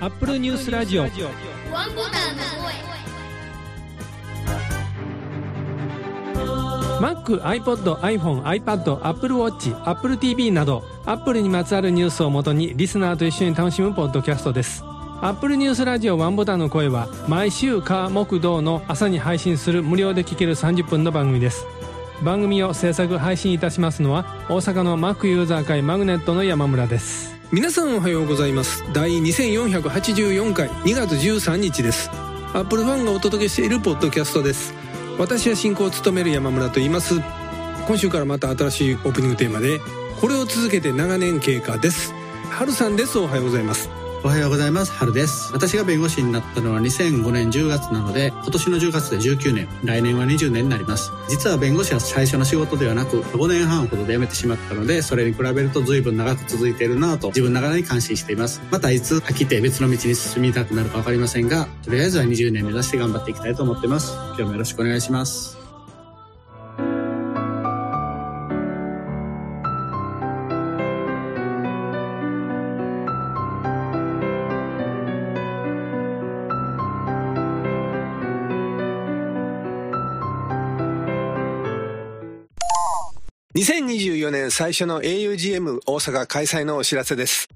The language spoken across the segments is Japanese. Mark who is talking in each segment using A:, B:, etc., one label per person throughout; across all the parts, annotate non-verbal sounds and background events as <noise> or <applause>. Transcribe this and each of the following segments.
A: アップルニュースラジオ
B: ワンボタンの声
A: Mac、iPod、iPhone、iPad、Apple Watch、Apple TV など Apple にまつわるニュースをもとにリスナーと一緒に楽しむポッドキャストです。アップルニュースラジオワンボタンの声は毎週火木道の朝に配信する無料で聴ける30分の番組です。番組を制作配信いたしますのは大阪の Mac ユーザー会マグネットの山村です。皆さんおはようございます。第2484回2月13日です。アップルファンがお届けしているポッドキャストです。私は進行を務める山村と言います。今週からまた新しいオープニングテーマでこれを続けて長年経過です。春さんです。おはようございます。
C: おはようございます。春です。私が弁護士になったのは2005年10月なので、今年の10月で19年、来年は20年になります。実は弁護士は最初の仕事ではなく、5年半ほどで辞めてしまったので、それに比べると随分長く続いているなぁと自分ながらに感心しています。またいつ飽きて別の道に進みたくなるかわかりませんが、とりあえずは20年目指して頑張っていきたいと思ってます。今日もよろしくお願いします。
D: 2024年最初の augm 大阪開催のお知らせです。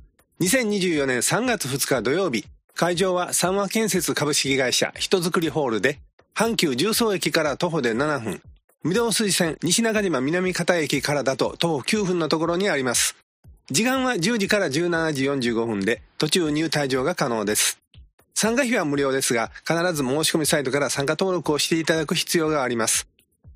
D: 2024年3月2日土曜日、会場は三和建設株式会社人づくりホールで、阪急重曹駅から徒歩で7分、御堂筋線西中島南方駅からだと徒歩9分のところにあります。時間は10時から17時45分で、途中入退場が可能です。参加費は無料ですが、必ず申し込みサイトから参加登録をしていただく必要があります。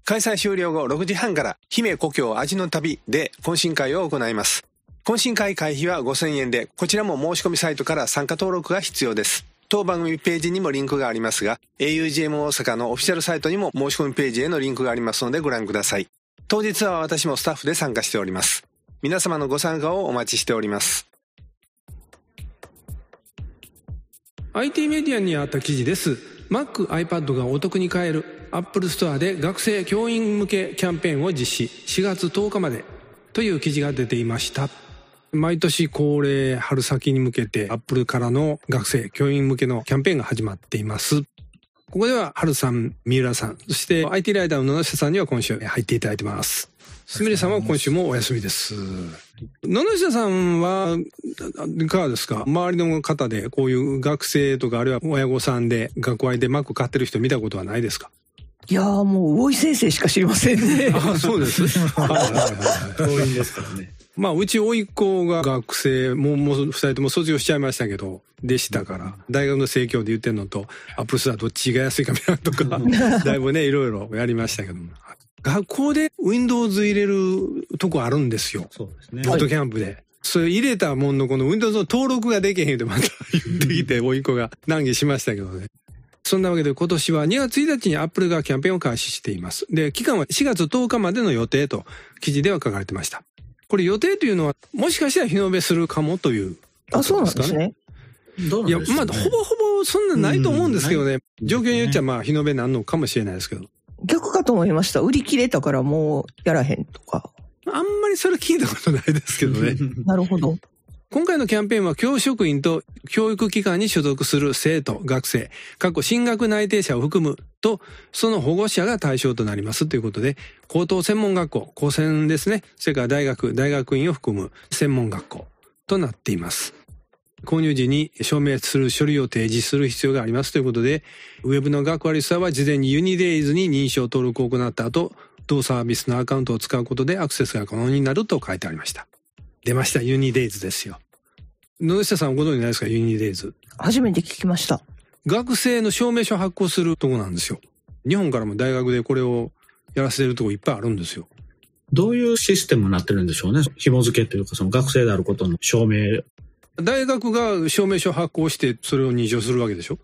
D: 開催終了後6時半から姫故郷味の旅で懇親会を行います。懇親会会費は5000円で、こちらも申し込みサイトから参加登録が必要です。当番組ページにもリンクがありますが、augm 大阪のオフィシャルサイトにも申し込みページへのリンクがありますのでご覧ください。当日は私もスタッフで参加しております。皆様のご参加をお待ちしております。
A: IT メディアにあった記事です。Mac、iPad がお得に買える Apple Store で学生教員向けキャンペーンを実施4月10日までという記事が出ていました。毎年恒例春先に向けて Apple からの学生教員向けのキャンペーンが始まっています。ここでは春さん、三浦さん、そして IT ライダーの野下さんには今週入っていただいてます。すみれさんは今週もお休みです。野下さんはいかがですか？周りの方でこういう学生とかあるいは親御さんで学割でマック買ってる人見たことはないですか？
E: いやーもう魚井先生しか知りませんね。<laughs>
A: あそうです。はい
C: ですからね。
A: まあ、うち甥っ子が学生、もう、もう二人とも卒業しちゃいましたけど、でしたから、大学の生協で言ってんのと、 Apple Store どっちが安いかみたいなとか、<laughs> だいぶね、いろいろやりましたけども。学校で Windows 入れるとこあるんですよ。
C: そうですね。
A: Boot Camp で。それ入れたもんのこの Windows の登録ができへんってまた言ってきて、甥っ子が難儀しましたけどね。そんなわけで今年は2月1日に Apple がキャンペーンを開始しています。で、期間は4月10日までの予定と記事では書かれてました。これ予定というのは、もしかしたら日延べするかもという
E: あ、そうなんですね。
C: どう
A: いや、
C: なんでしょうね
A: まあ、ほぼほぼそんなないと思うんですけどね。状況によっちゃまあ、日延べなんのかもしれないですけど。
E: 逆かと思いました。売り切れたからもうやらへんとか。
A: あんまりそれ聞いたことないですけどね。<laughs>
E: なるほど。
A: 今回のキャンペーンは教職員と教育機関に所属する生徒、学生、過去進学内定者を含むと、その保護者が対象となりますということで、高等専門学校、高専ですね、それから大学、大学院を含む専門学校となっています。購入時に証明する書類を提示する必要がありますということで、ウェブの学割ストアは事前にユニデイズに認証登録を行った後、同サービスのアカウントを使うことでアクセスが可能になると書いてありました。出ました、ユニデイズですよ。野下さんご存知ないですか、ユニデイズ。
E: 初めて聞きました。
A: 学生の証明書発行するとこなんですよ。日本からも大学でこれをやらせてるとこいっぱいあるんですよ。
C: どういうシステムになってるんでしょうね？紐付けというか、その学生であることの証明。
A: 大学が証明書発行してそれを認証するわけでしょ？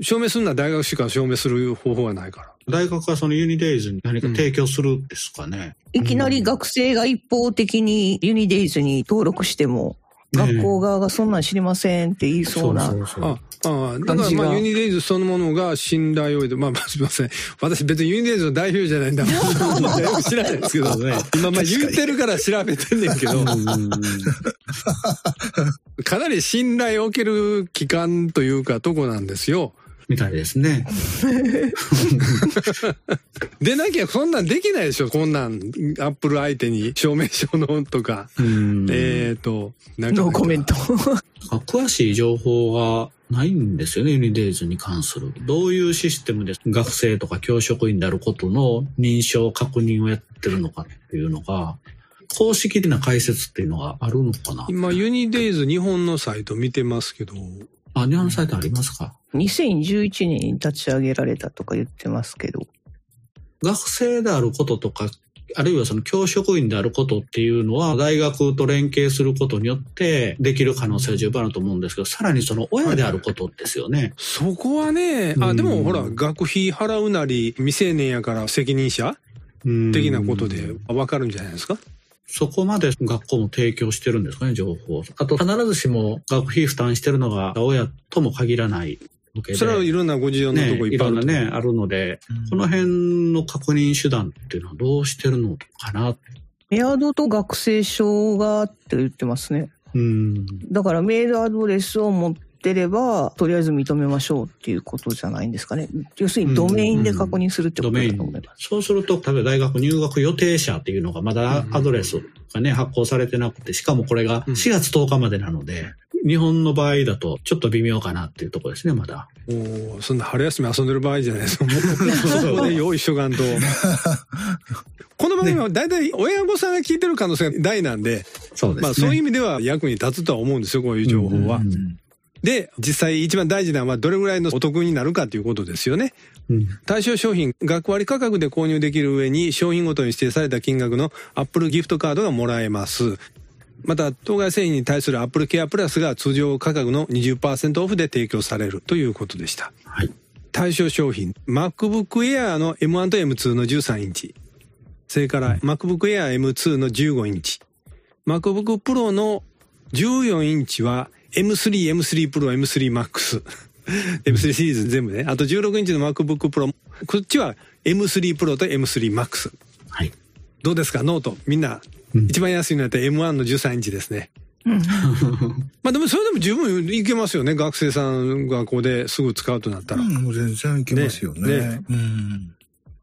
A: 証明するのは大学しか証明する方法はないから。
C: 大学はそのユニデイズに何か提供するんですかね？
E: いきなり学生が一方的にユニデイズに登録しても学校側がそんなん知りませんって言いそうな。
C: そうそう
A: ああだからまあユニデイズそのものが信頼を得て、まあまあすみません。私別にユニデイズの代表じゃないんだ。よく知らないですけど、
C: ね
A: 今まあ言ってるから調べてんねんけど、かなり信頼を受ける機関というかとこなんですよ。
C: みたいですね。<laughs>
A: でなきゃそんなんできないでしょ。こんなん、アップル相手に証明書のとか。
C: うん
A: えっ、と、なんか
E: ノーコメント。
C: 詳しい情報がないんですよね、ユニデイズに関する。どういうシステムで学生とか教職員であることの認証確認をやってるのかっていうのが、公式的な解説っていうのがあるのかな
A: 今、ユニデイズ日本のサイト見てますけど、
C: あ、日本のサイトありますか
E: ？2011年に立ち上げられたとか言ってますけど。
C: 学生であることとか、あるいはその教職員であることっていうのは、大学と連携することによってできる可能性は十分あると思うんですけど、さらにその親であることですよね。
A: そこはね、あ、でもほら、学費払うなり、未成年やから責任者
C: うん
A: 的なことでわかるんじゃないですか？
C: そこまで学校も提供してるんですかね、情報を。あと、必ずしも学費負担してるのが親とも限らないわけで。
A: それはいろんなご事情の
C: ね、
A: とこいっぱいあると
C: いろんなね、あるので、この辺の確認手段っていうのはどうしてるのかな。
E: メアドと学生証がって言ってますね。
C: うん。
E: だからメールアドレスを持ってれば、とりあえず認めましょうっていうことじゃないんですかね。要するにドメインで確認するってこと
C: ドメイン
E: だと思います。。
C: そうすると、例えば大学入学予定者っていうのがまだアドレスがね、発行されてなくて、しかもこれが
A: うん
C: 4月10日までなので、日本の場合だとちょっと微妙かなっていうところですね、まだ。
A: おーそんな春休み遊んでる場合じゃないです <laughs> もうそこで用意しとかんと。この番組は大体親御さんが聞いてる可能性が大なんで、
C: そうですね。
A: まあそういう意味では役に立つとは思うんですよ、こういう情報は。
C: うん
A: で、実際一番大事なのはどれぐらいのお得になるかということですよね。
C: うん
A: 対象商品、学割価格で購入できる上に商品ごとに指定された金額のアップルギフトカードがもらえます。また、当該製品に対するアップルケアプラスが通常価格の20%オフで提供されるということでした。
C: はい。
A: 対象商品、MacBook Air の M1 と M2 の13インチ。それから MacBook Air M2 の15インチ。MacBook Pro の14インチは M3、M3 Pro、M3 Max。<laughs> M3 シリーズ全部ね。あと16インチの MacBook Pro。こっちは M3 Pro と M3 Max。
C: はい。
A: どうですか？ノート。みんな、
C: うん
A: 一番安いのやったら M1 の13インチですね。<laughs> まあでもそれでも十分いけますよね。学生さんがここですぐ使うとなったら。
B: うん、もう全然いけますよね。
A: ねね
B: うん。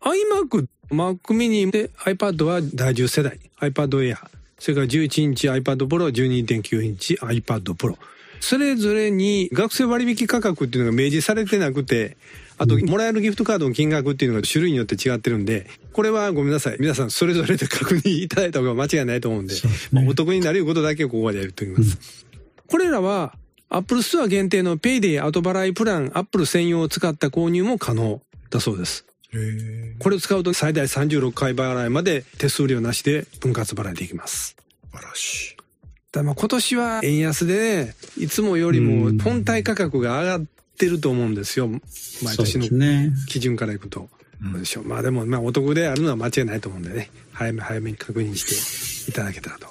A: iMac、Mac mini で iPad は第10世代。iPad Air。それから11インチ iPad Pro、12.9インチ iPad Pro。それぞれに学生割引価格っていうのが明示されてなくて、あと、もらえるギフトカードの金額っていうのが種類によって違ってるんで、これはごめんなさい。皆さんそれぞれで確認いただいた方が間違いないと思うんで、まあ、お得になることだけをここまでやっておきます。これらは、Apple Store 限定の Payday 後払いプラン、Apple 専用を使った購入も可能だそうです。これを使うと最大36回払いまで手数料なしで分割払いできます。
B: 素晴らしい。
A: ただまあ今年は円安でね、いつもよりも本体価格が上がってると思うんですよ。毎年の。基準からいくと。
B: うん
A: どうでしょう。まあでも、まあお得であるのは間違いないと思うんでね。早め早めに確認していただけたらと。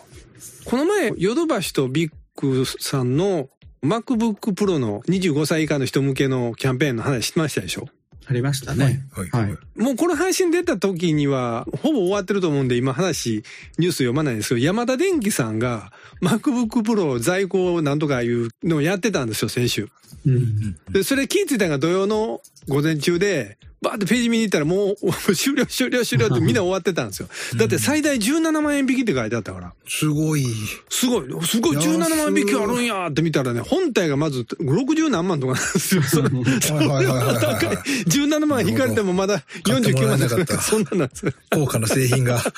A: この前、ヨドバシとビッグさんの MacBook Pro の25歳以下の人向けのキャンペーンの話してましたでしょ？
C: ありましたね。
B: はい。
C: は
B: はいい。
A: もうこの配信出た時には、ほぼ終わってると思うんで、今話、ニュース読まないんですけど、山田電機さんが MacBook Pro 在庫をなんとかいうのをやってたんですよ、先週。
C: うん。
A: で、それ聞いてたのが土曜の午前中で、バーってページ見に行ったらもう終了終了終了ってみんな終わってたんですよ。だって最大17万円引きって書いてあったから。
B: すごい。
A: すごい、すごい17万円引きあるんやって見たらね、本体がまず60何万とかなんですよ。そ <laughs> れ
B: はいはいはいはいはい
A: 高い。17万引かれてもまだ49万とか、そんなんなんですよ。<laughs>
B: 高価な製品が。<laughs>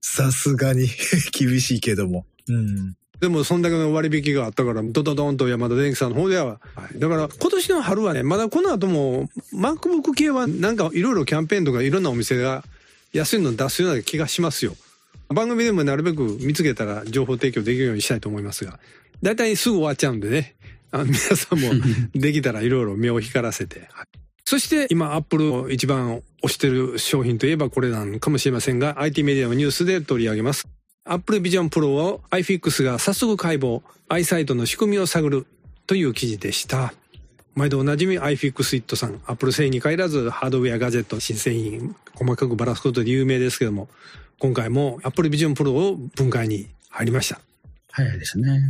B: さすがに厳しいけども。うん。
A: でも、そんだけの割引があったから、ドドドンと山田電機さんの方では。はいだから、今年の春はね、まだこの後も、MacBook 系はなんかいろいろキャンペーンとかいろんなお店が安いの出すような気がしますよ。番組でもなるべく見つけたら情報提供できるようにしたいと思いますが、だいたいすぐ終わっちゃうんでね、あの皆さんも <laughs> できたらいろいろ目を光らせて。はいそして今、アップルを一番推してる商品といえばこれなのかもしれませんが、IT メディアのニュースで取り上げます。Apple Vision Pro を iFix が早速解剖、アイサイトの仕組みを探るという記事でした。毎度おなじみ iFixit さん、Apple 製品に限らずハードウェアガジェット、新製品、細かくばらすことで有名ですけども、今回も Apple Vision Pro を分解に入りました。
C: 早いですね。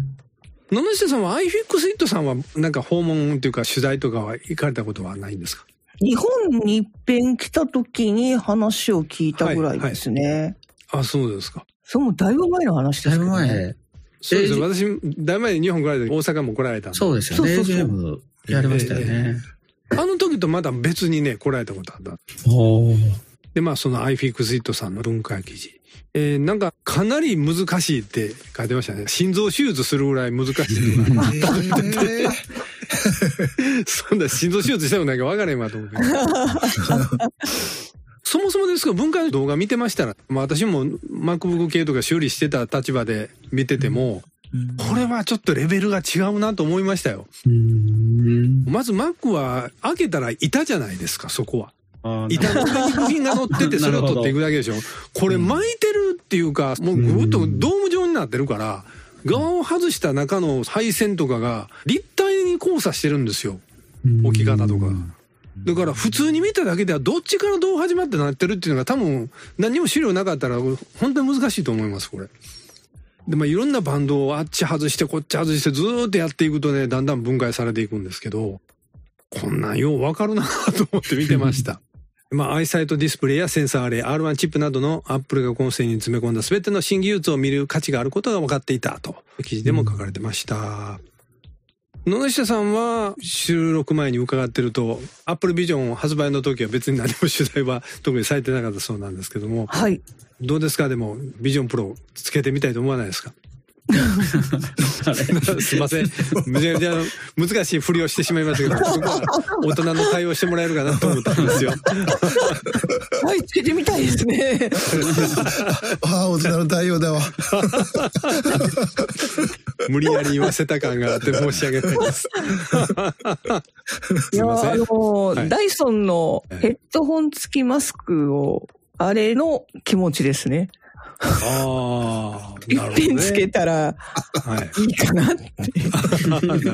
A: 野々下さんは iFixit さんはなんか訪問というか取材とかは行かれたことはないんですか？
E: 日本に一遍来た時に話を聞いたぐらいですね。
A: あ、そうですか。
E: それもだいぶ前の話で
C: だいぶ
E: すけど、ね。
C: 前。
A: そうです
C: え
A: 私、だいぶ前に日本来られて大阪も来られたんで。
C: そうですよね。
E: そうそうそう
C: AGM やりましたよね。
A: あの時とまだ別にね、来られたことあった。で、まあ、その iFixit さんの分解記事。えー、なんか、かなり難しいって書いてましたね。心臓手術するぐらい難しいとか。
B: えー <laughs>
A: そんな心臓手術したことないか分からへんわと思って。<laughs> そもそもですが、分解の動画見てましたら、まあ私も MacBook 系とか修理してた立場で見てても、これはちょっとレベルが違うなと思いましたよ。まず Mac は開けたら板じゃないですか、そこは。板の上に部品が乗ってて <laughs> それを取っていくだけでしょ。これ巻いてるっていうか、もうぐーっとドーム状になってるから、側を外した中の配線とかが立体に交差してるんですよ。置き方とか。だから普通に見ただけではどっちからどう始まってなってるっていうのが多分何も資料なかったら本当に難しいと思います、これ。で、まあいろんなバンドをあっち外してこっち外してずーっとやっていくとね、だんだん分解されていくんですけど、こんなんようわかるなと思って見てました。<laughs> まあ、アイサイトディスプレイやセンサーアレイ、R1 チップなどのアップルが今世に詰め込んだ全ての新技術を見る価値があることが分かっていたと、記事でも書かれてました。野々下さんは収録前に伺ってると、アップルビジョン発売の時は別に何も取材は特にされてなかったそうなんですけども、
E: はい。
A: どうですか？でも、ビジョンプロつけてみたいと思わないですか？<laughs> すいません。むちゃくちゃ難しいふりをしてしまいましたけど、<laughs> 大人の対応してもらえるかなと思ったんですよ。
E: はい、つけてみたいですね。
B: ああ、大人の対応だわ。<laughs>
A: 無理やり言わせた感があって申し訳ないです。
E: いや、
A: ません
E: あの、
A: はい
E: ダイソンのヘッドホン付きマスクを、あれの気持ちですね。
A: ああ、
E: 一
A: なるほどね
E: 品つけたら
A: はい。
E: いいかなって。
A: なるほど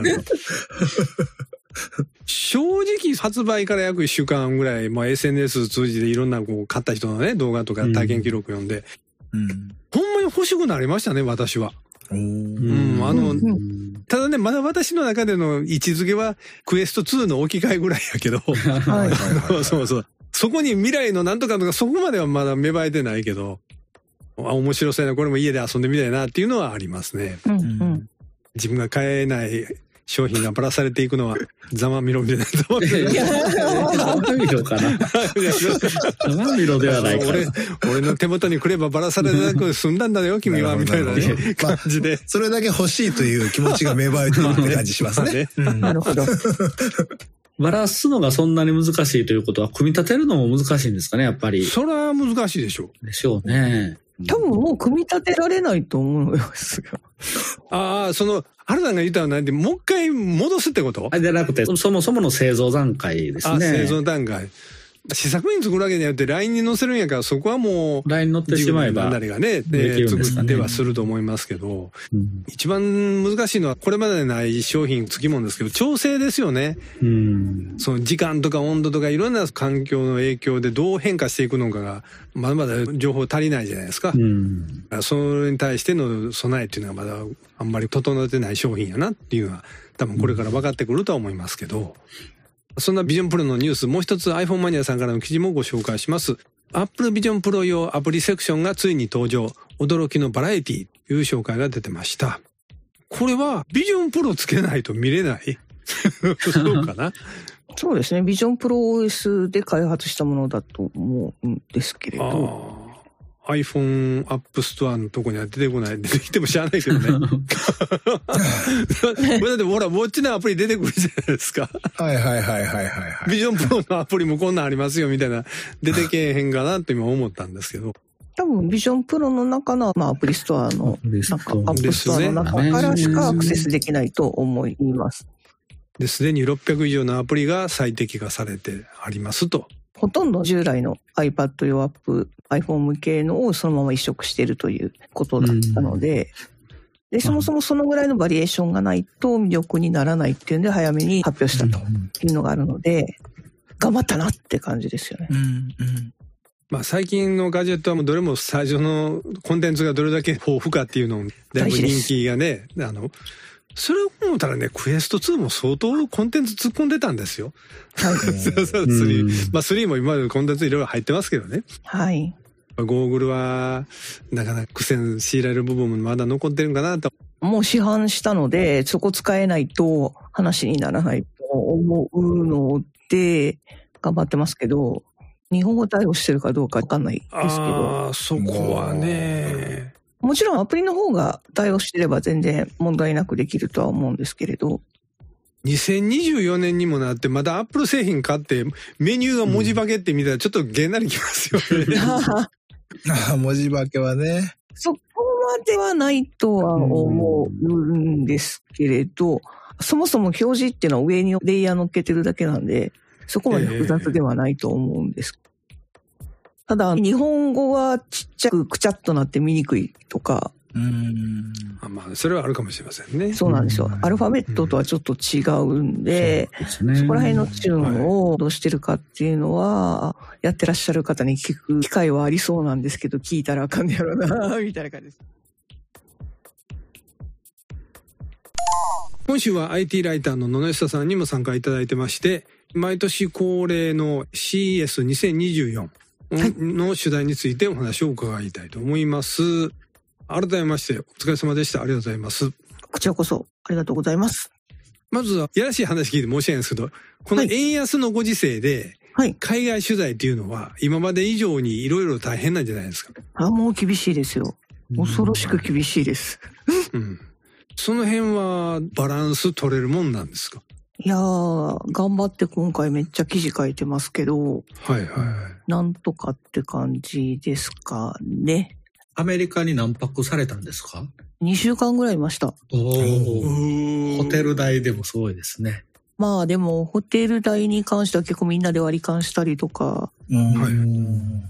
A: 正直発売から約1週間ぐらい、まあ、SNS 通じていろんなこう買った人のね動画とか体験記録読んで、
B: うん。
A: ほんまに欲しくなりましたね私は。うん、あの、
E: うん
A: ただねまだ私の中での位置づけはクエスト2の置き換えぐらいやけど <laughs>
E: はい。<laughs>
A: そうそうそうそこに未来のなんとかとかそこまではまだ芽生えてないけどあ面白そうやなこれも家で遊んでみたいなっていうのはありますね。
E: うんう
B: うん
E: ん。
A: 自分が買えない商品がばらされていくのは <laughs> ざまみろみたいなざまみろ
C: いや、生ミロかな。生ミロではないか
A: 俺
C: な。
A: 俺の手元に来ればばらされなく済んだんだよ <laughs> 君はみたいな感じで。
B: それだけ欲しいという気持ちが芽生えてるって感じし <laughs> ますね。うん
E: なるほど。
C: バラすのがそんなに難しいということは、組み立てるのも難しいんですかね、やっぱり。
A: それは難しいでしょう。
C: でしょうね。
E: 多分もう組み立てられないと思いますよ。
A: ああ、その、原田が言ったのは何で、もう一回戻すってこと？
C: あ、じゃなくて、そそもそもの製造段階です
A: あ
C: ね。
A: 製造段階。試作品作るわけじゃなくて LINE に載せるんやから、そこはもう、
C: ラインに乗ってしまえば。
A: 自分なりがね、
C: できるんですかね
A: 作ってはすると思いますけど、
C: うん
A: 一番難しいのは、これまでない商品付きもんですけど、調整ですよね。
C: うん。
A: その時間とか温度とかいろんな環境の影響でどう変化していくのかが、まだまだ情報足りないじゃないですか。
C: うん。
A: それに対しての備えっていうのはまだあんまり整ってない商品やなっていうのは多分これから分かってくるとは思いますけど、そんなビジョンプロのニュースもう一つ iPhone マニアさんからの記事もご紹介します。Apple Vision Pro 用アプリセクションがついに登場。驚きのバラエティという紹介が出てました。これはビジョンプロつけないと見れない？<laughs> そうかな？<laughs>
E: そうですね。ビジョンプロ OS で開発したものだと思うんですけれど。
A: ああ。iPhone App Store のとこには出てこない。出てきても知らないけどね。こ <laughs> れ <laughs> だってほら、 Watch のアプリ出てくるじゃないですか。
B: はいはいはいはいはいはい。
A: Vision Pro のアプリもこんなんありますよみたいな、出てけえへんかなって今思ったんですけど。
E: 多分 Vision Pro の中の、まあ、アプリストアの、
C: リス
E: なんか App Store の中からしかアクセスできないと思います。
A: で、すでに600以上のアプリが最適化されてありますと。
E: ほとんど従来の iPad 用アプリ、iPhone 向けのをそのまま移植しているということだったので、で、そもそもそのぐらいのバリエーションがないと魅力にならないっていうんで早めに発表したというのがあるので、頑張ったなって感じですよね。
B: うんうん。
A: まあ最近のガジェットはもうどれも最初のコンテンツがどれだけ豊富かっていうのだいぶ人気がね、あの、それを思ったらね、クエスト2も相当コンテンツ突っ込んでたんですよ。
E: はい。
A: そうそう、3。まあ3も今までコンテンツいろいろ入ってますけどね。
E: はい。
A: ゴーグルは、なかなか苦戦強いられる部分もまだ残ってるんかなと。
E: もう市販したので、そこ使えないと話にならないと思うので、頑張ってますけど、日本語対応してるかどうかわかんないですけど、
A: ああ、そこはね。
E: もちろんアプリの方が対応してれば全然問題なくできるとは思うんですけれど、
A: 2024年にもなって、まだアップル製品買って、メニューが文字化けって見たらちょっとげんなりきますよね。
B: ああ、文字化けはね。
E: そこまではないとは思うんですけれど、そもそも表示っていうのは上にレイヤー乗っけてるだけなんで、そこまで複雑ではないと思うんです。ただ、日本語はちっちゃくくちゃっとなって見にくいとか、
B: うん。
A: あまあ、それはあるかもしれませんね。
E: そうなんですよ
B: う。ん
E: アルファベットとはちょっと違うんで、
C: ですね
E: そこら辺のチューンをどうしてるかっていうのは、やってらっしゃる方に聞く機会はありそうなんですけど、聞いたらあかんねやろな、みたいな感じです。
A: 今週は IT ライターの野々下さんにも参加いただいてまして、毎年恒例の CES2024 の取材についてお話を伺いたいと思います。改めまして、お疲れ様でした。ありがとうございます。
E: こちらこそ、ありがとうございます。
A: まずは、やらしい話聞いて申し訳ないんですけど、この
E: はい
A: 円安のご時世で、
E: はい。
A: 海外取材っていうのは、今まで以上にいろいろ大変なんじゃないですか？
E: あ、もう厳しいですよ。恐ろしく厳しいです。
A: うん。その辺はバランス取れるもんなんですか？
E: いやー、頑張って今回めっちゃ記事書いてますけど、
A: はいはい。
E: なんとかって感じですかね。
C: アメリカに何泊されたんですか
E: ？2週間ぐらいいました。
C: お
A: ホ
C: ホテル代でもすごいですね。
E: まあでも、ホテル代に関しては結構みんなで割り勘したりとか、
B: うん。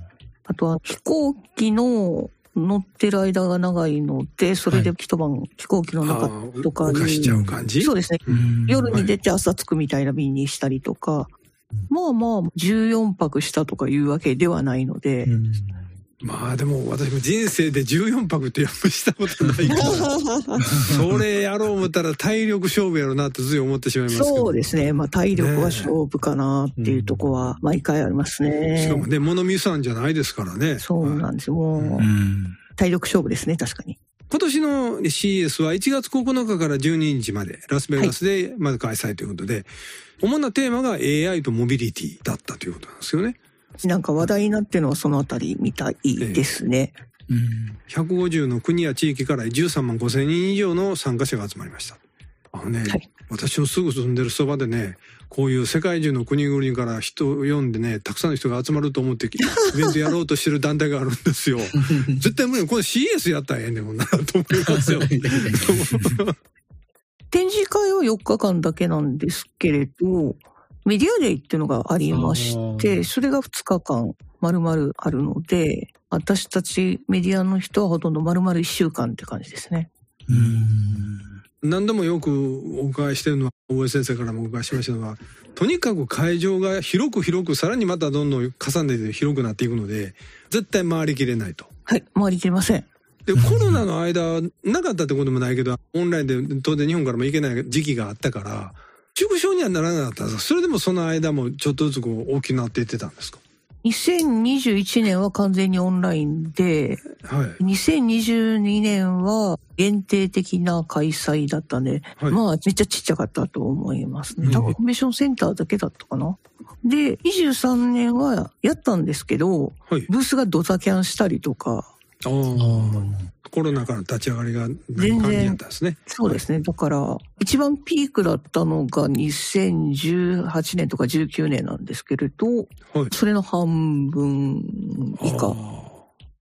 E: あとは飛行機の乗ってる間が長いので、それで一晩飛行機の中とかに、
A: しちゃう感じ？
E: そうですね。
B: うん。
E: 夜に出て朝着くみたいな便にしたりとか、まあまあ、14泊したとかいうわけではないので、
B: うん
A: まあでも私も人生で14泊ってやっぱしたことないから、<laughs> それやろう思ったら体力勝負やろうなってつい思ってしまいますけど。
E: そうですね。まあ体力は勝負かなっていうとこは毎回あります
A: し
E: ね
A: か。もね、物見さんじゃないですからね。
E: そうなんですよ。もう
B: うん。
E: 体力勝負ですね、確かに。
A: 今年の CES は1月9日から12日までラスベガスでまず開催ということで、主なテーマが AI とモビリティだったということなんですよね。
E: なんか話題になってるのはそのあたりみたいですね。
B: うん。
A: 150の国や地域から13万5千人以上の参加者が集まりました。あのね、
E: はい
A: 私のすぐ住んでるそばでね、こういう世界中の国々から人を呼んでね、たくさんの人が集まると思って、イベントやろうとしてる団体があるんですよ。<laughs> 絶対無理。これ CS やったらええねん、こんなのと思いますよ。<laughs>
E: 展示会は4日間だけなんですけれど、メディアデイっていうのがありまし
C: あ
E: て、それが2日間丸々あるので、私たちメディアの人はほとんど丸々1週間って感じですね。
B: うん。
A: 何度もよくお伺いしてるのは、大江先生からもお伺いしましたのは、とにかく会場が広く広く、さらにまたどんどん重ねて広くなっていくので、絶対回りきれないと。
E: はい、回りきれません。
A: で、コロナの間、なかったってこともないけど、オンラインで当然日本からも行けない時期があったから、縮小にはならなかったんですか？それでもその間もちょっとずつこう大きくなっていってたんですか
E: ？2021年は完全にオンラインで、
A: はい。
E: 2022年は限定的な開催だったんで、
A: はい
E: まあめっちゃちっちゃかったと思いますね。
A: うん
E: 多分コンベンションセンターだけだったかな。で、23年はやったんですけど、
A: はい。
E: ブースがドタキャンしたりとか、
A: ああ。コロナからの立ち上がりがったんですね。
E: そうですね。だから、一番ピークだったのが2018年とか19年なんですけれど、
A: はい。
E: それの半分以下
A: あ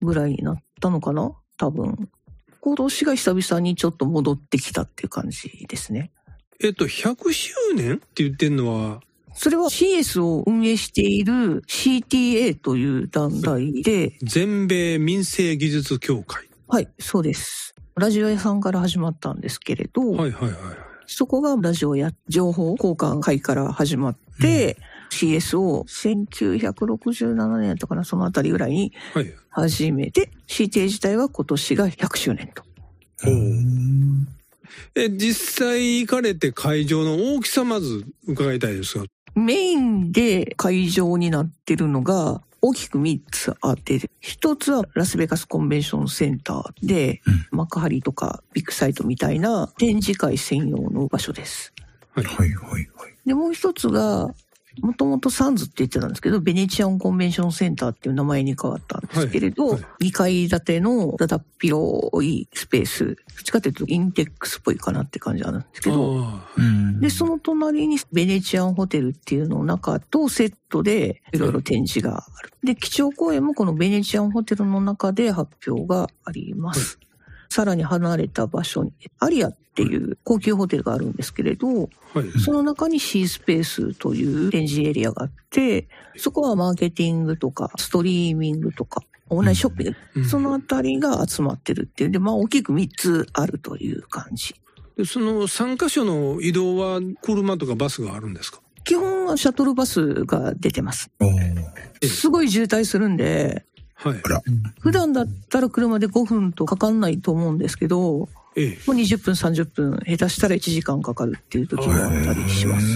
E: ぐらいになったのかな？多分。今年が久々にちょっと戻ってきたっていう感じですね。
A: ーえっと、100周年って言ってんのは、
E: それは CS を運営している CTA という団体で、
A: 全米民生技術協会。
E: はい、そうです。ラジオ屋さんから始まったんですけれど、
A: はいはいはい。
E: そこがラジオや情報交換会から始まって、CS を1967年やったかな、そのあたりぐらいに
A: はい。
E: 始めて、CTA 自体は今年が100周年と。
A: え、実際行かれて会場の大きさまず伺いたいですが。
E: メインで会場になってるのが大きく3つあって、一つはラスベガスコンベンションセンターで、幕張とかビッグサイトみたいな展示会専用の場所です。
A: はい。
B: はいはいはい。
E: で、もう一つが、もともとサンズって言ってたんですけど、ベネチアンコンベンションセンターっていう名前に変わったんですけれど、
A: はいは
E: 2階建てのだだっ広いスペース、どっちかというとインテックスっぽいかなって感じなんですけど、で、その隣にベネチアンホテルっていうの中とセットでいろいろ展示がある。で、基調講演もこのベネチアンホテルの中で発表があります。さらに離れた場所に、アリアっていう高級ホテルがあるんですけれど、
A: あはい。
E: その中に C スペースという展示エリアがあって、そこはマーケティングとか、ストリーミングとか、オンラインショッピング、
A: うん
E: そのあたりが集まってるっていう。で、まあ大きく3つあるという感じ。
A: でその3カ所の移動は車とかバスがあるんですか？
E: 基本はシャトルバスが出てます。すごい渋滞するんで、
A: はい。
E: 普段だったら車で5分とかかんないと思うんですけど、も
A: ええ。
E: う20分、30分、下手したら1時間かかるっていう時もあったりします。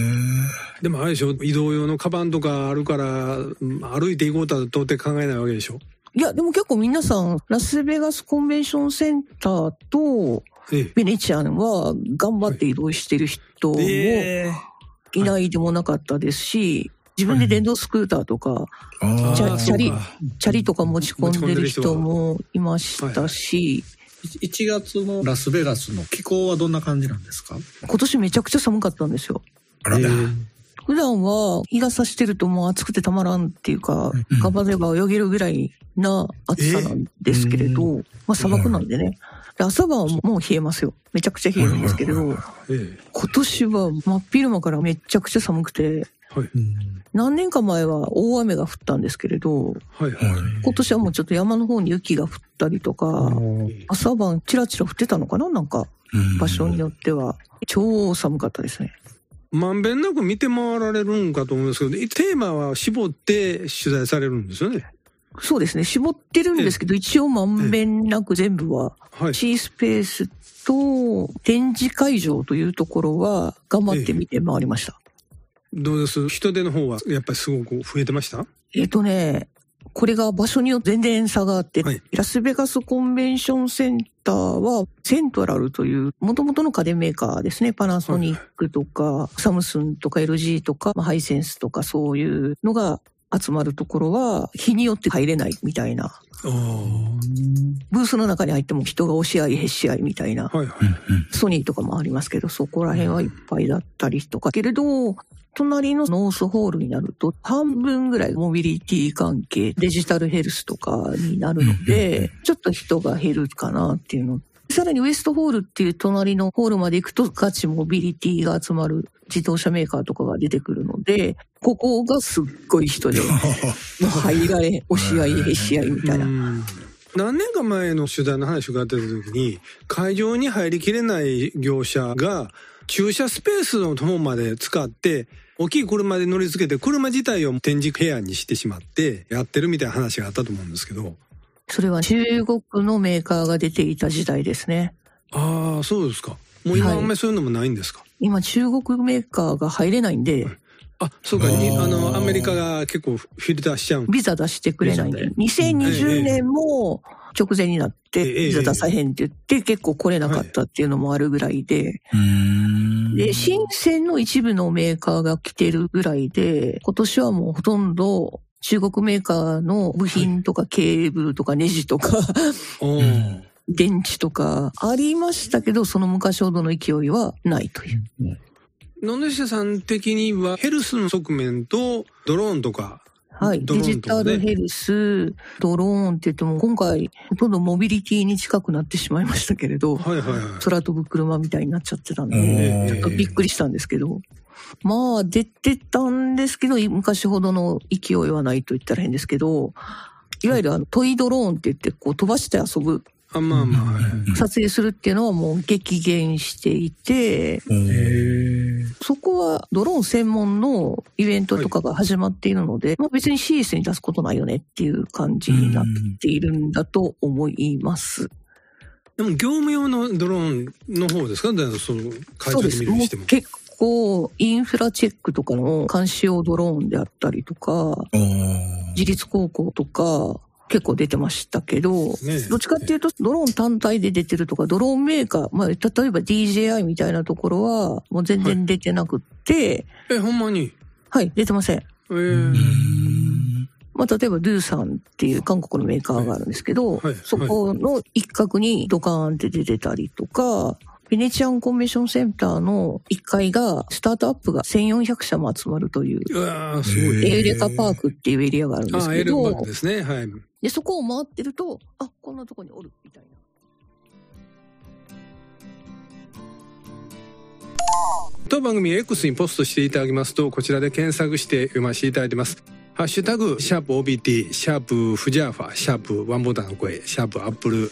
A: でもあれでしょ移動用のカバンとかあるから、うん歩いて行こうとは到底考えないわけでしょ？
E: いや、でも結構皆さん、ラスベガスコンベンションセンターと
A: ええ。
E: ベネチアンは頑張って移動してる人も
A: え
E: いないでもなかったですし、自分で電動スクーターとか、
B: あ
E: チャリチャリとか持ち込んでる人もいましたし、
C: 1月のラスベガスの気候はどんな感じなんですか？
E: 今年めちゃくちゃ寒かったんですよ。
B: あら。
A: ええ
E: 普段は日が差してるともう暑くてたまらんっていうか、ガバネバ泳げるぐらいな暑さなんですけれど、まあ砂漠なんでね。で朝晩はもう冷えますよ。めちゃくちゃ冷えるんですけれど、
A: え
E: 今年は真っ昼間からめちゃくちゃ寒くて、
A: え。はい。
E: 何年か前は大雨が降ったんですけれど、
A: はい。
B: はい。
E: 今年はもうちょっと山の方に雪が降ったりとか、朝晩チラチラ降ってたのかな？なんか、
B: うん
E: 場所によっては。超寒かったですね。
A: まんべんなく見て回られるんかと思うんですけど、テーマは絞って取材されるんですよね。
E: そうですね。絞ってるんですけど、一応まんべんなく全部は、
A: はい。
E: C スペースと展示会場というところは頑張って見て回りました。
A: どうです？人手の方はやっぱりすごく増えてました？
E: えっ、とね、これが場所によって全然差があって、
A: はい
E: ラスベガスコンベンションセンターはセントラルという元々の家電メーカーですね。パナソニックとか、サムスンとか LG とか、まあハイセンスとかそういうのが集まるところは日によって入れないみたいな。ブースの中に入っても人が押し合いへし合いみたいな。
A: はいはい。
E: ソニーとかもありますけど、そこら辺はいっぱいだったりとか。けれど、隣のノースホールになると、半分ぐらいモビリティ関係、デジタルヘルスとかになるので、ちょっと人が減るかなっていうの。さらにウエストホールっていう隣のホールまで行くとガチモビリティが集まる自動車メーカーとかが出てくるので、ここがすっごい人で、<laughs> もう入られ、押し合い、へし合いみたいな。
A: うん何年か前の取材の話を伺ってた時に、会場に入りきれない業者が、駐車スペースの友まで使って、大きい車で乗り付けて、車自体を展示部屋にしてしまって、やってるみたいな話があったと思うんですけど。
E: それは中国のメーカーが出ていた時代ですね。
A: ああ、そうですか。もう今
E: はい
A: あんまりそういうのもないんですか、
E: 今中国メーカーが入れないんで、
A: あ、そうか。に
B: あ
A: の、アメリカが結構フィルターしちゃうん
E: ビザ出してくれない。んで、2020年も直前になっ
A: ええ
E: て、ビザ出さへんって言って、結構来れなかったっていうのもあるぐらいで、
B: うん。
E: で、深センの一部のメーカーが来てるぐらいで、今年はもうほとんど中国メーカーの部品とかケーブルとかネジとか、電池とかありましたけど、その昔ほどの勢いはないという。
A: 野出さん的にはヘルスの側面とドローンとか
E: はい。
A: ドロ
E: デジ
A: ーンとかね
E: タルヘルス、ドローンって言っても、今回、ほとんどモビリティに近くなってしまいましたけれど、
A: はいはいはい。
E: 空飛ぶ車みたいになっちゃってたん
B: う
E: で、
B: ん
E: ちょっとびっくりしたんですけど。まあ、出てたんですけど、昔ほどの勢いはないと言ったら変ですけど、いわゆるあのトイドローンって言って、こう飛ばして遊ぶ、
A: あ、まあまあ、はい。
E: 撮影するっていうのはもう激減していて、
B: へ
E: そこはドローン専門のイベントとかが始まっているので、まあ別に CS に出すことないよねっていう感じになっているんだと思います。
A: でも業務用のドローンの方ですか？その会場で
E: そうです。もう
A: 見るにしても。
E: 結構インフラチェックとかの監視用ドローンであったりとか、
B: ー
E: 自立高校とか結構出てましたけど、
A: ね
E: どっちかっていうとドローン単体で出てるとか、ドローンメーカー、まあ例えば DJI みたいなところはもう全然出てなくって、
A: え、ほんまに？
E: はい、出てません。
A: えー
E: まあ、例えば、ドゥーさんっていう韓国のメーカーがあるんですけど、
A: はい
E: そこの一角にドカーンって出てたりとか、ベネチアンコンベンションセンターの1階が、スタートアップが1400社も集まるという、
A: うわーすごい。
B: へー
E: エウレカパークっていうエリアがあるんです
A: あ、
E: けど
A: エレバック、ですね。はい。
E: で、そこを回ってると、あ、こんなとこにおる、みたいな。
A: 当番組 X にポストしていただきますと、こちらで検索して読ませていただいてます。ハッシュタグ、シャープ OBT、シャープフジャーファ、シャープワンボタンの声、シャープアップル、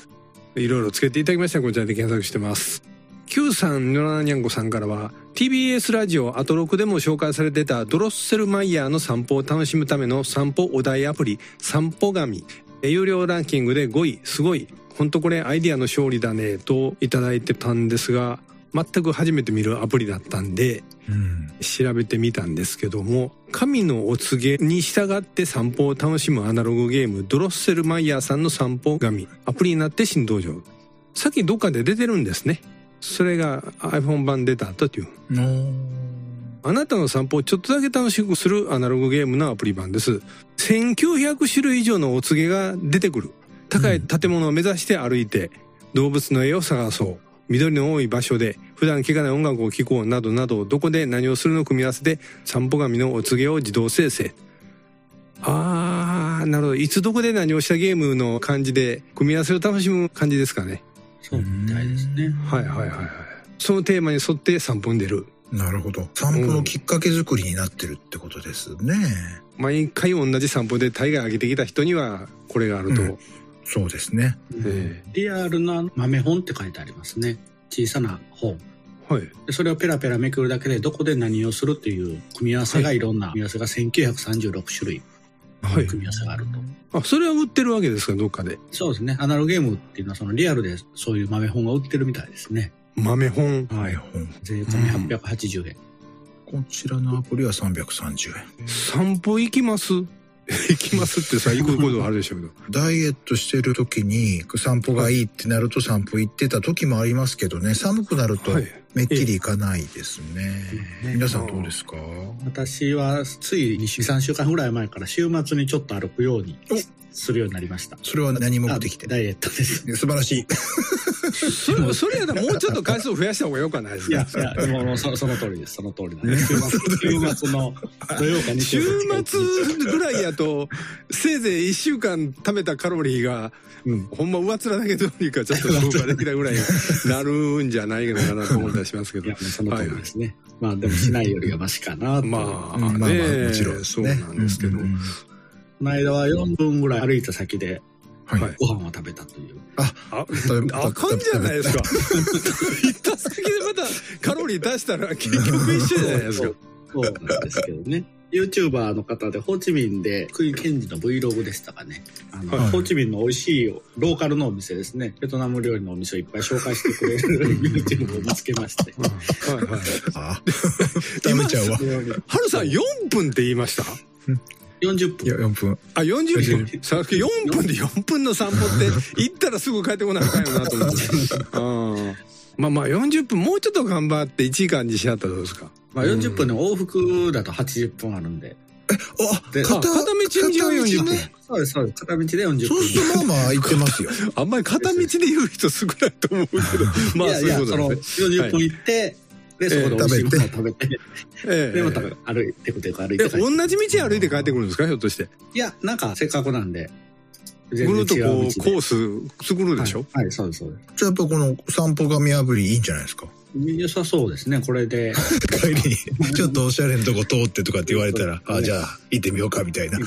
A: いろいろつけていただきましたこちらで検索してます。Q さん、ノラニャンコさんからは、TBS ラジオアトロクでも紹介されてたドロッセルマイヤーの散歩を楽しむための散歩お題アプリ、散歩神。有料ランキングで5位、すごい。本当これアイディアの勝利だね、といただいてたんですが、全く初めて見るアプリだったんで、
B: うん
A: 調べてみたんですけども神のお告げに従って散歩を楽しむアナログゲームドロッセルマイヤーさんの散歩神アプリになって新登場さっきどっかで出てるんですねそれが iPhone 版出た後という。あなたの散歩をちょっとだけ楽しくするアナログゲームのアプリ版です。1900種類以上のお告げが出てくる。高い建物を目指して歩いて動物の絵を探そう。緑の多い場所で普段聴かない音楽を聴こうなどなどどこで何をするの組み合わせで散歩神のお告げを自動生成。あーなるほど。いつどこで何をしたゲームの感じで組み合わせを楽しむ感じですかね
C: そうみたいですね。
A: はいはいはいはいそのテーマに沿って散歩に出る
B: なるほど。散歩のきっかけ作りになってるってことですね。
A: 毎回同じ散歩で大概上げてきた人にはこれがあると、
B: うんそうですね。
A: え
C: リアルな豆本って書いてありますね。小さな本。
A: えはい
C: でそれをペラペラめくるだけでどこで何をするっていう組み合わせがいろんな組み合わせが1936種類
A: はい
C: 組み合わせがあると。
A: あそれは売ってるわけですかどっかで？
C: そうですね。アナログゲームっていうのはそのリアルでそういう豆本が売ってるみたいですね。
A: 豆本？
B: はい、本。
C: 税込み880円。
B: こちらのアプリは330円。
A: 散歩行きます？<laughs> 行きますってさ行くことはあるでしょうけど
B: ダイエットしてる時に散歩がいいってなると散歩行ってた時もありますけどね、寒くなると
A: はい
B: めっきり行かないですね。
C: ええ
B: 皆さんどうですか？
C: 私はつい2週3週間ぐらい前から週末にちょっと歩くようにするようになりました。
B: それは何目的で
C: ダイエットです。
B: 素晴らしい。
A: それそれやったらもうちょっと回数を増やした方がよくはないです
C: いや
A: か、
C: いや、でももうそその通りです。その通りなんです。週末、週末の土曜か日
A: 週末ぐらいやとせいぜい1週間貯めたカロリーが、
C: うん
A: ほんま上っ面だけどうにかちょっと消化できないぐらいになるんじゃないのかなと思ったりしますけど
C: いや、その通りですね。まあでもしないよりはマシかなと。
A: まあ
B: うんまあまあ
A: ね
B: もちろん
A: そう
B: ね。
A: なんですけど、
B: うんうんうん
C: この間は4分ぐらい歩いた先で
B: はい。
A: はい
C: ご飯を食べたという。
A: ああ？かんじゃないですか <laughs> 行った先でまたカロリー出したら結局一緒じゃないですか
C: そうなんですけどね。YouTuber の方でホーチミンで福井県人の Vlog でしたかね。あの、
B: はい
C: ホーチミンの美味しいローカルのお店ですね。ベトナム料理のお店をいっぱい紹介してくれる YouTube を見つけまして。
A: はいはい <laughs>
B: あ食べちゃうわ。
A: はるさん4分って言いました？
C: 40分
B: いや、4分。
A: あ、40分？さっき4分で4分の散歩って <laughs> 行ったらすぐ帰ってこなあかんよなと思って。あ <laughs> ーまあまあ40分もうちょっと頑張って1時間にしはったらどうですか？
C: まあ40分で往復だと80分あるんで。
B: あ、
C: で
A: 片道にじゃあ40分
B: ね。
C: そうです、そうです。片道で40分。
B: そうするとまあまあ行ってますよ。<laughs>
A: あんまり片道で言う人少ないと思うけど、まあそうい
C: う
A: ことですね。
C: 40分行って、で、そこで美味しいものを食べて、<laughs>
A: ええ <laughs>
C: で、また歩いてくというか歩いて
A: え。同じ道歩いて帰ってくるんですか？ひょっとして。
C: いや、なんかせっかくなんで、
A: ぐるっとこうコース作るでしょ、
C: はい、はい、そうです、そうで
B: じゃあやっぱこの散歩神炙りいいんじゃないですか？
C: す。良さそうですね、これで。<laughs>
B: 帰りに、ちょっとおしゃれなとこ通ってとかって言われたら、あ、じゃあ行ってみようかみたいな。
C: うん。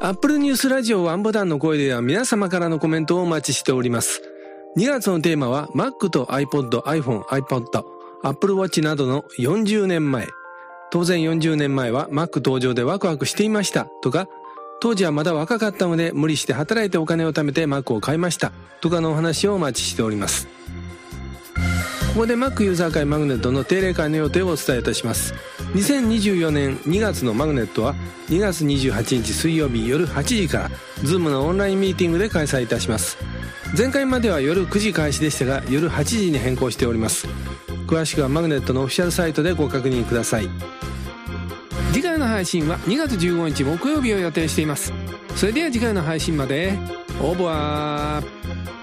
A: アップルニュースラジオワンボタンの声では皆様からのコメントをお待ちしております。2月のテーマは Mac と iPod、iPhone、iPod、Apple Watch などの40年前。当然40年前は Mac 登場でワクワクしていましたとか、当時はまだ若かったので無理して働いてお金を貯めて Mac を買いましたとかのお話をお待ちしております。ここで Mac ユーザー会マグネットの定例会の予定をお伝えいたします。2024年2月のマグネットは2月28日水曜日夜8時から Zoom のオンラインミーティングで開催いたします前回までは夜9時開始でしたが夜8時に変更しております。詳しくはマグネットのオフィシャルサイトでご確認ください。次回の配信は2月15日木曜日を予定しています。それでは次回の配信までオーバー。